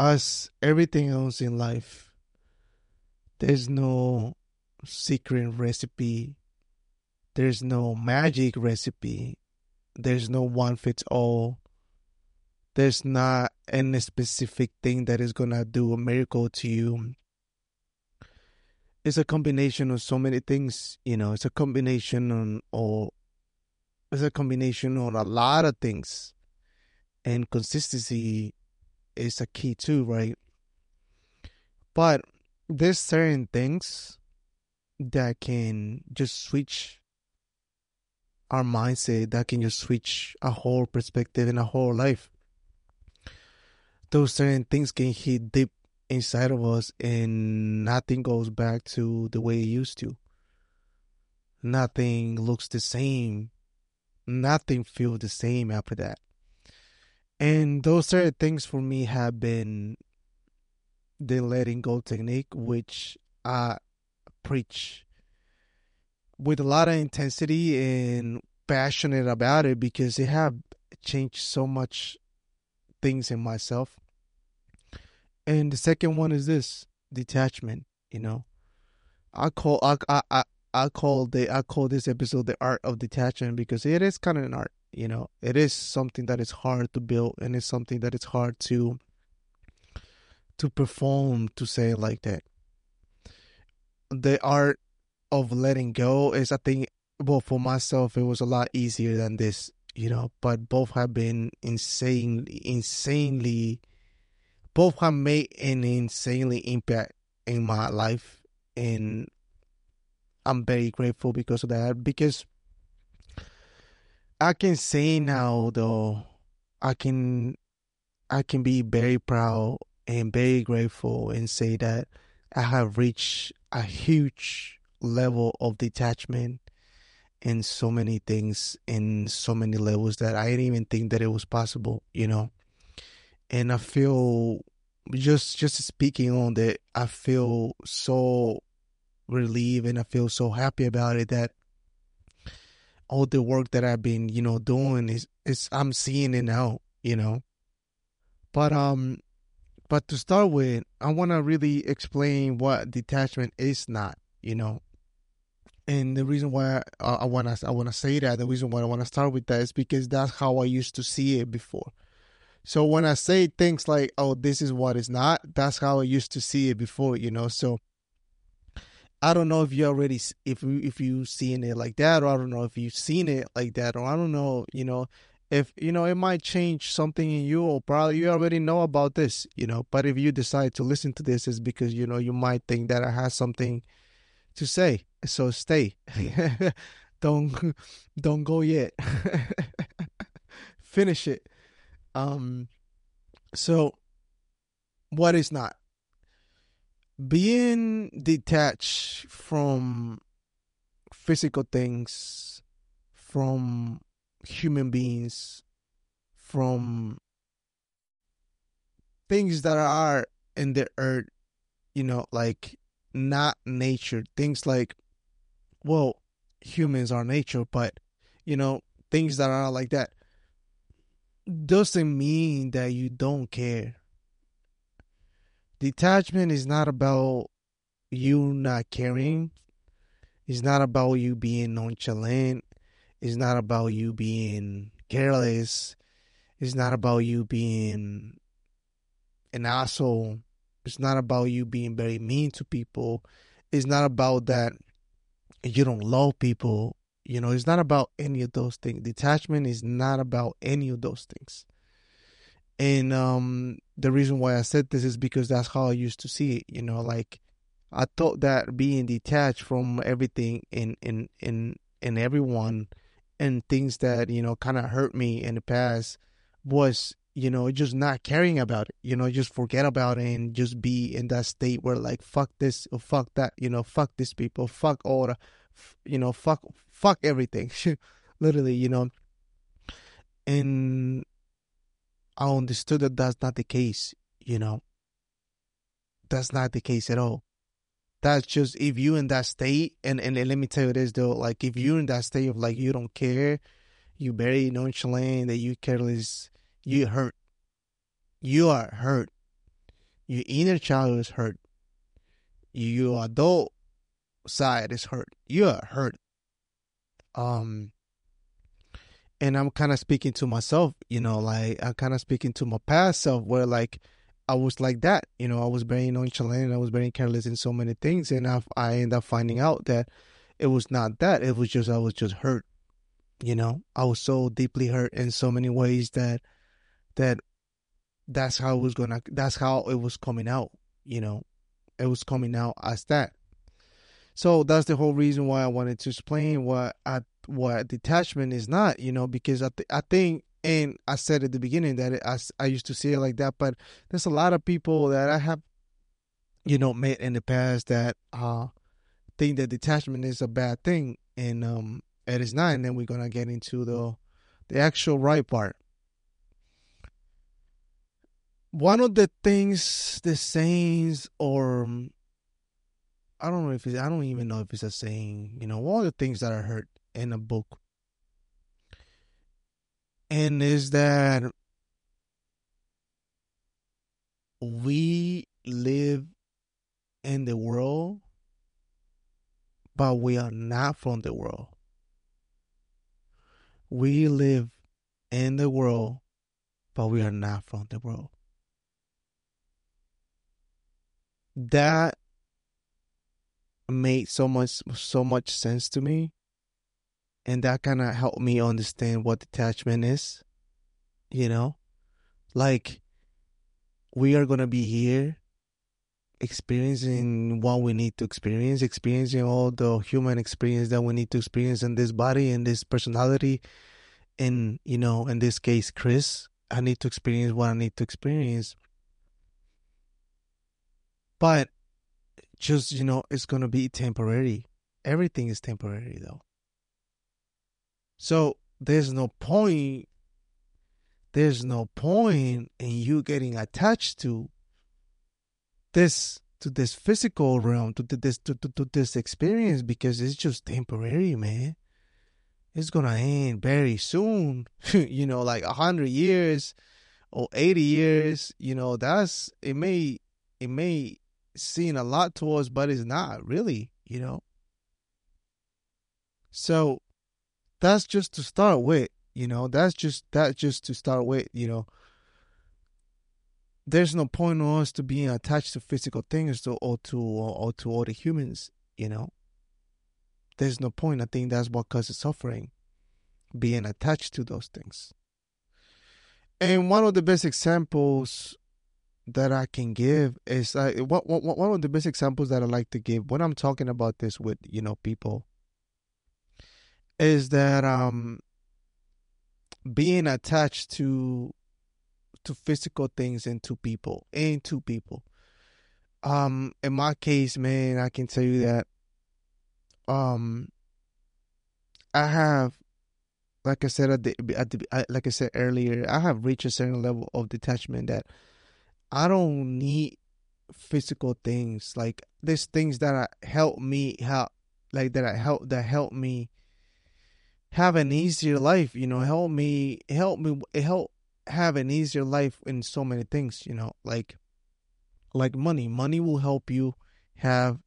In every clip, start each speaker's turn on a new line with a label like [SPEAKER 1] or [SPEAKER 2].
[SPEAKER 1] as everything else in life, there's no secret recipe. There's no magic recipe. There's no one fits all. There's not any specific thing that is gonna do a miracle to you. It's a combination of so many things, you know. It's a combination on, or it's a combination on a lot of things, and consistency is a key too, right? But there's certain things that can just switch our mindset, that can just switch a whole perspective in a whole life. Those certain things can hit deep inside of us and nothing goes back to the way it used to. Nothing looks the same. Nothing feels the same after that. And those certain things for me have been the letting go technique, which I preach with a lot of intensity and passionate about it because it have changed so much things in myself. And the second one is this detachment. You know, I call I I I, call the I call this episode the art of detachment because it is kind of an art. You know, it is something that is hard to build and it's something that is hard to to perform to say like that. The art of letting go is I think well for myself it was a lot easier than this, you know, but both have been insane insanely both have made an insanely impact in my life and I'm very grateful because of that because I can say now though I can I can be very proud and very grateful and say that I have reached a huge level of detachment in so many things in so many levels that I didn't even think that it was possible, you know. And I feel just just speaking on that, I feel so relieved and I feel so happy about it that all the work that I've been, you know, doing is is I'm seeing it now, you know. But um but to start with, I want to really explain what detachment is not, you know. And the reason why I, I want to I want to say that, the reason why I want to start with that is because that's how I used to see it before. So when I say things like, "Oh, this is what is not," that's how I used to see it before, you know. So I don't know if you already if if you seen it like that, or I don't know if you've seen it like that, or I don't know, you know, if you know it might change something in you, or probably you already know about this, you know. But if you decide to listen to this, is because you know you might think that I have something to say. So stay. don't don't go yet. Finish it. Um so what is not being detached from physical things, from human beings, from things that are in the earth, you know, like not nature. Things like, well, humans are nature, but, you know, things that are like that doesn't mean that you don't care. Detachment is not about you not caring. It's not about you being nonchalant. It's not about you being careless. It's not about you being an asshole. It's not about you being very mean to people. It's not about that you don't love people. You know, it's not about any of those things. Detachment is not about any of those things. And um the reason why I said this is because that's how I used to see it, you know, like I thought that being detached from everything in in in in everyone and things that, you know, kind of hurt me in the past was you know, just not caring about it, you know, just forget about it and just be in that state where like fuck this or fuck that, you know, fuck these people, fuck all the, you know, fuck fuck everything, literally, you know. And I understood that that's not the case, you know. That's not the case at all. That's just if you in that state, and, and, and let me tell you this though, like if you're in that state of like you don't care, you very nonchalant, that you careless, you hurt. You are hurt. Your inner child is hurt. Your adult side is hurt. You are hurt. Um, and I'm kind of speaking to myself, you know, like I'm kind of speaking to my past self, where like I was like that, you know, I was very nonchalant, I was very careless in so many things, and I I ended up finding out that it was not that, it was just I was just hurt, you know, I was so deeply hurt in so many ways that that that's how it was gonna, that's how it was coming out, you know, it was coming out as that. So that's the whole reason why I wanted to explain what I what detachment is not, you know, because I th- I think and I said at the beginning that it, I I used to see it like that, but there's a lot of people that I have, you know, met in the past that uh think that detachment is a bad thing, and um it is not. And then we're gonna get into the the actual right part. One of the things the sayings or I don't know if it's, I don't even know if it's a saying, you know, all the things that I heard in a book. And is that we live in the world, but we are not from the world. We live in the world, but we are not from the world. That made so much so much sense to me and that kind of helped me understand what detachment is you know? Like we are going to be here experiencing what we need to experience experiencing all the human experience that we need to experience in this body and this personality and you know in this case chris i need to experience what i need to experience. But just you know it's gonna be temporary. Everything is temporary though so there's no point there's no point in you getting attached to this to this physical realm to this to, to, to this experience because it's just temporary man. It's gonna end very soon you know like a hundred years or 80 years you know that's it may it may seem a lot to us but it's not really you know? So that's just to start with you know that's just that's just to start with you know. There's no point in us to being attached to physical things to, or to or, or to other humans you know. There's no point. I think that's what causes suffering being attached to those things. And one of the best examples that I can give is what, what, one of the best examples that I like to give when I'm talking about this with you know people is that um being attached to to physical things and to people and to people um in my case man I can tell you that um I have like I said at the, at the like I said earlier I have reached a certain level of detachment that I don't need physical things. Like there's things that help me help like that I help that help me have an easier life, you know, help me help me help have an easier life in so many things, you know, like like money. Money will help you have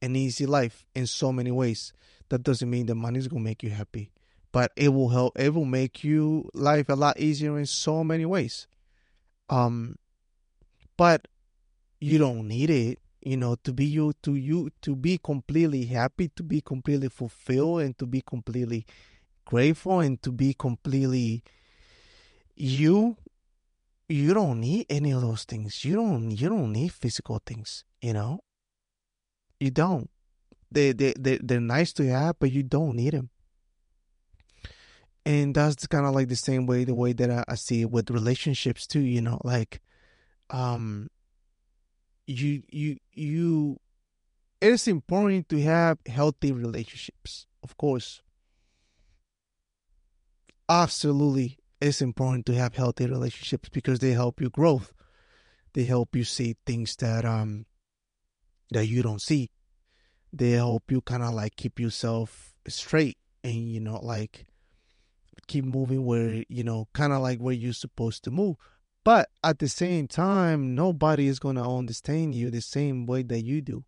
[SPEAKER 1] an easy life in so many ways. That doesn't mean that money is gonna make you happy. But it will help it will make you life a lot easier in so many ways. Um but you don't need it you know to be you to you to be completely happy to be completely fulfilled and to be completely grateful and to be completely you you don't need any of those things. You don't you don't need physical things you know? You don't. They they, they they're nice to have but you don't need them and that's kind of like the same way the way that I, I see it with relationships too you know? Like um you you you it is important to have healthy relationships of course absolutely it's important to have healthy relationships because they help you growth they help you see things that um that you don't see they help you kind of like keep yourself straight and you know like keep moving where you know kind of like where you're supposed to move But at the same time, nobody is to understand you the same way that you do.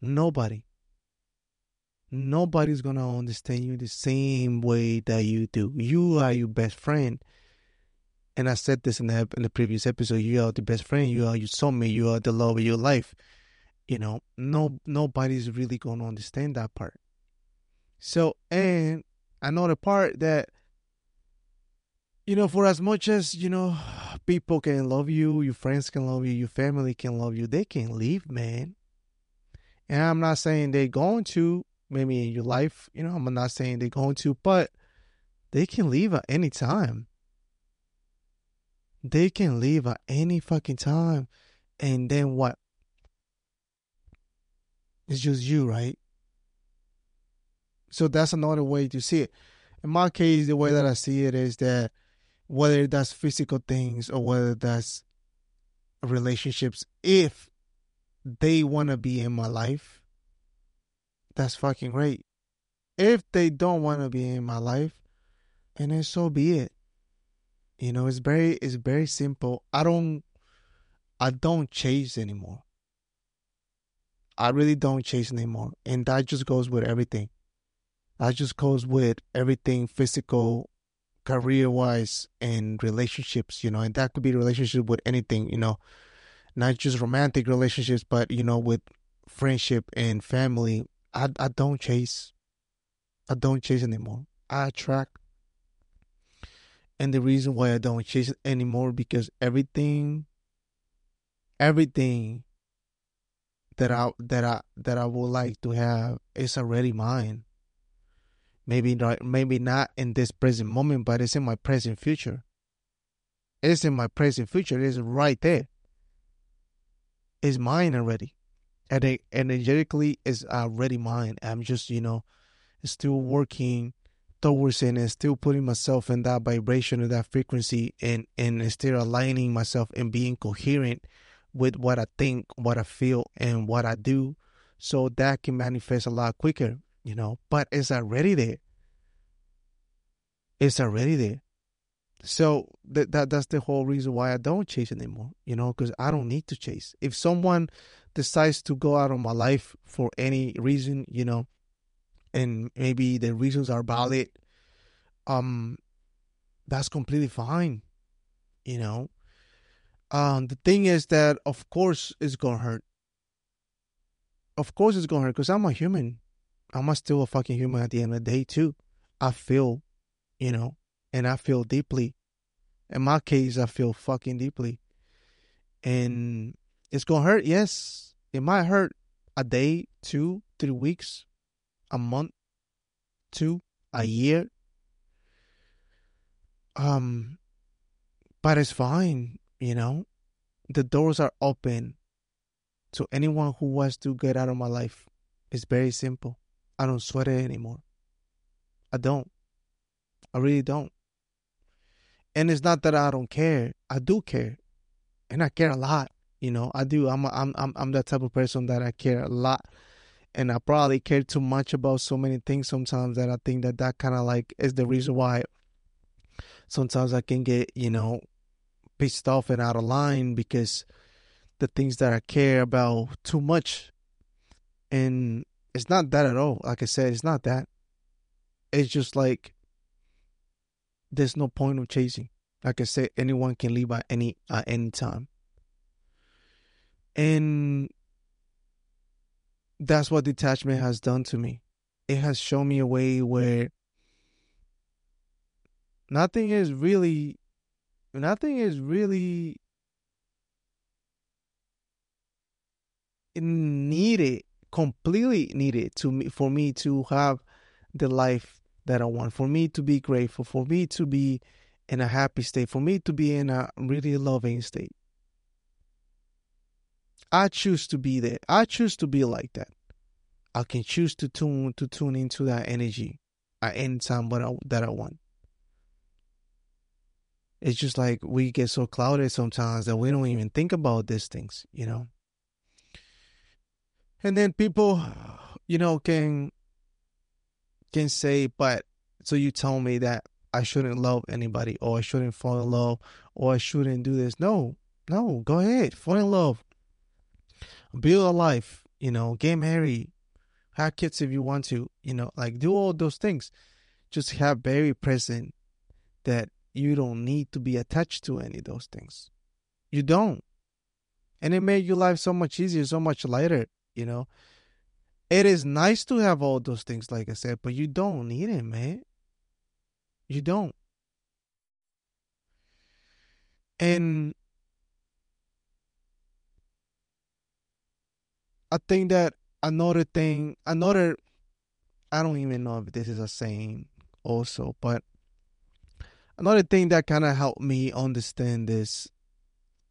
[SPEAKER 1] Nobody. Nobody's to understand you the same way that you do. You are your best friend. And I said this in the, in the previous episode. You are the best friend. You are your soulmate. You are the love of your life. You know, no, nobody's really to understand that part. So, and another part that you know, for as much as, you know, people can love you, your friends can love you, your family can love you, they can leave, man. And I'm not saying they're going to, maybe in your life, you know, I'm not saying they're going to, but they can leave at any time. They can leave at any fucking time. And then what? It's just you, right? So that's another way to see it. In my case, the way that I see it is that whether that's physical things or whether that's relationships, if they want to be in my life, that's fucking great. If they don't want to be in my life, and then so be it. You know, it's very it's very simple. I don't I don't chase anymore. I really don't chase anymore. And that just goes with everything. That just goes with everything physical career wise and relationships, you know, and that could be relationship with anything, you know, not just romantic relationships, but you know, with friendship and family. I I don't chase. I don't chase anymore. I attract. And the reason why I don't chase anymore because everything everything that I that I that I would like to have is already mine maybe not maybe not in this present moment but it's in my present future it's in my present future it's right there it's mine already and energetically is already mine i'm just you know still working towards it and still putting myself in that vibration of that frequency and and still aligning myself and being coherent with what i think what i feel and what i do so that can manifest a lot quicker you know, but it's already there. It's already there. So that that that's the whole reason why I don't chase anymore, you know, because I don't need to chase. If someone decides to go out of my life for any reason, you know, and maybe the reasons are valid, um, that's completely fine, you know. Um, the thing is that of course it's gonna hurt. Of course it's gonna hurt because I'm a human. I'm still a fucking human at the end of the day too. I feel, you know, and I feel deeply. In my case, I feel fucking deeply. And it's gonna hurt, yes. It might hurt a day, two, three weeks, a month, two, a year. Um but it's fine, you know. The doors are open to anyone who wants to get out of my life. It's very simple. I don't sweat it anymore. I don't. I really don't. And it's not that I don't care. I do care. And I care a lot. You know, I do. I'm a, I'm I'm I'm that type of person that I care a lot. And I probably care too much about so many things sometimes that I think that that kind of like is the reason mm-hmm. why sometimes I can get, you know, pissed off and out of line because the things that I care about too much and it's not that at all. Like I said, it's not that. It's just like there's no point of chasing. Like I said, anyone can leave at any at any time. And that's what detachment has done to me. It has shown me a way where nothing is really nothing is really needed completely needed to me for me to have the life that I want, for me to be grateful, for me to be in a happy state, for me to be in a really loving state. I choose to be there. I choose to be like that. I can choose to tune to tune into that energy at any time what I, that I want. It's just like we get so clouded sometimes that we don't even think about these things, you know. And then people, you know, can can say, but so you tell me that I shouldn't love anybody or I shouldn't fall in love or I shouldn't do this. No, no, go ahead, fall in love, build a life, you know, get married, have kids if you want to, you know, like do all those things. Just have very present that you don't need to be attached to any of those things. You don't. And it made your life so much easier, so much lighter, you know. It is nice to have all those things, like I said, but you don't need it, man. You don't. And I think that another thing, another, I don't even know if this is a saying also, but another thing that kind of helped me understand this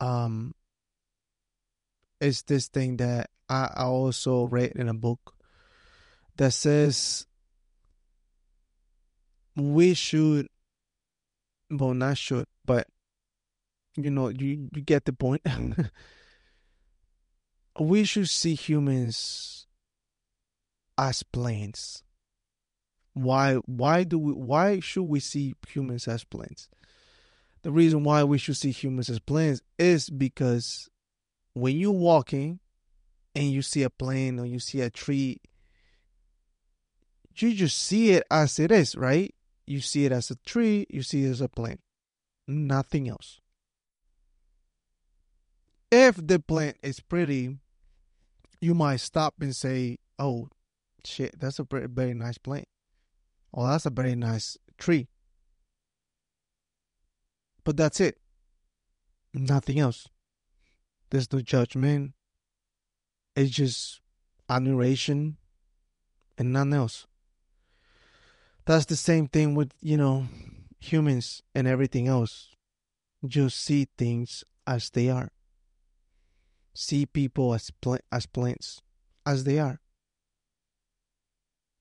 [SPEAKER 1] um is this thing that I, I also read in a book that says we should well not should but you know you, you get the point we should see humans as planes why why do we why should we see humans as planes the reason why we should see humans as planes is because when you're walking and you see a plane or you see a tree you just see it as it is right you see it as a tree, you see it as a plane. Nothing else. If the plant is pretty, you might stop and say, oh, shit, that's a very, very nice plant. Oh, that's a very nice tree. But that's it. Nothing else. There's no judgment. It's just admiration and nothing else that's the same thing with you know humans and everything else just see things as they are see people as pl- as plants as they are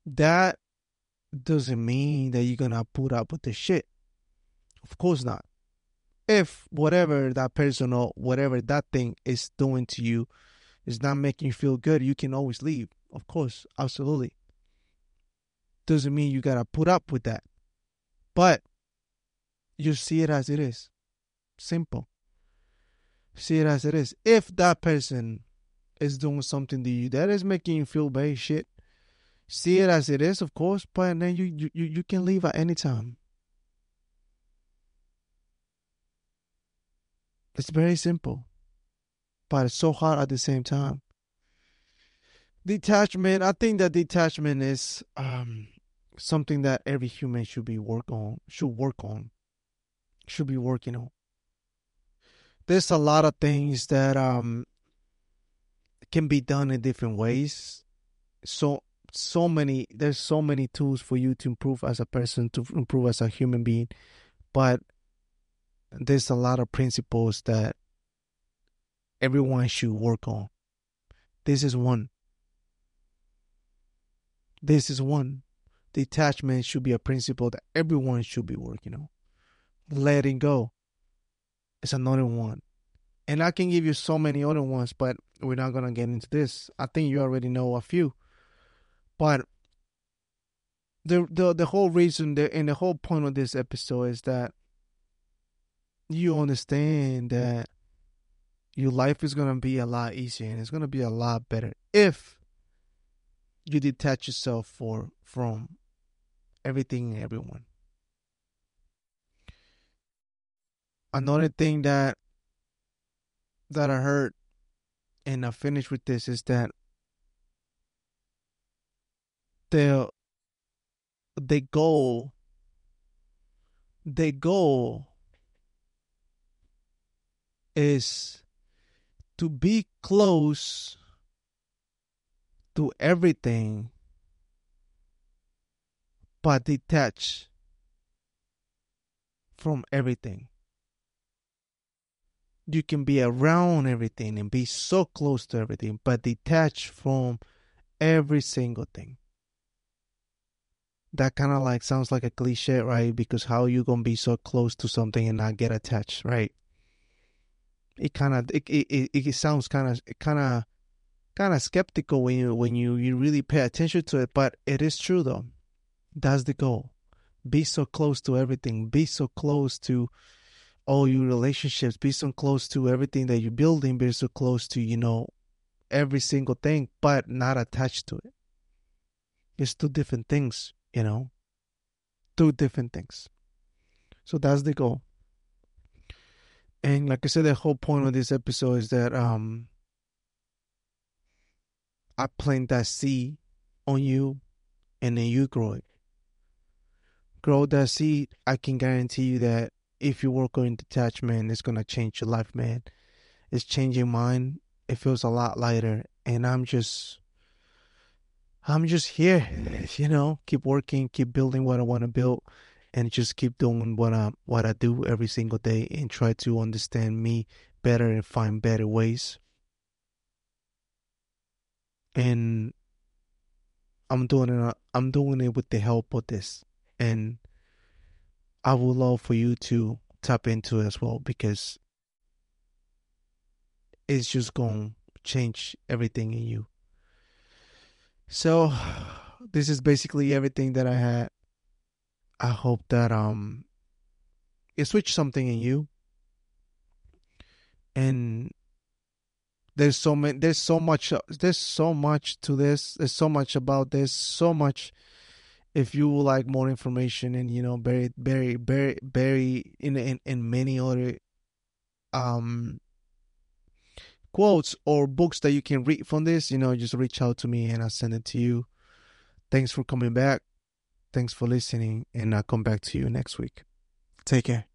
[SPEAKER 1] that doesn't mean that you're gonna put up with the shit of course not if whatever that person or whatever that thing is doing to you is not making you feel good you can always leave of course absolutely doesn't mean you gotta put up with that. But you see it as it is. Simple. See it as it is. If that person is doing something to you that is making you feel bad shit, see it as it is, of course, but then you you, you can leave at any time. It's very simple. But it's so hard at the same time detachment i think that detachment is um, something that every human should be work on should work on should be working on there's a lot of things that um can be done in different ways. So so many there's so many tools for you to improve as a person to improve as a human being but there's a lot of principles that everyone should work on. This is one. This is one. Detachment should be a principle that everyone should be working on. Letting go is another one. And I can give you so many other ones, but we're not going to get into this. I think you already know a few. But the the the whole reason the, and the whole point of this episode is that you understand that your life is going to be a lot easier and it's going to be a lot better if you detach yourself for from everything and everyone. Another thing that that I heard and I finish with this is that the the goal the goal is to be close to everything but detach from everything. You can be around everything and be so close to everything, but detached from every single thing. That kind of like sounds like a cliche, right? Because how you gonna be so close to something and not get attached, right? It kind of it, it it sounds kind of kind of kind of skeptical when you when you, you really pay attention to it, but it is true though. That's the goal. be so close to everything be so close to all your relationships be so close to everything that you're building be so close to you know every single thing but not attached to it. It's two different things you know? Two different things. So that's the goal. And like i said the whole point of this episode is that um i plant that seed on you and then you grow it. Grow that seed i can guarantee you that if you work on detachment, it's gonna change your life, man. It's changing mine. It feels a lot lighter, and I'm just, I'm just here, you know. Keep working, keep building what I want to build, and just keep doing what I what I do every single day, and try to understand me better and find better ways. And I'm doing it. I'm doing it with the help of this, and I would love for you to tap into it as well because it's just going to change everything in you. So, this is basically everything that I had. I hope that um it switched something in you. And there's so many there's so much there's so much to this. There's so much about this, so much if you would like more information and you know very very very very in in, in many other um quotes or books that you can read from this you know just reach out to me and i'll send it to you. Thanks for coming back. Thanks for listening and i'll come back to you next week. Take care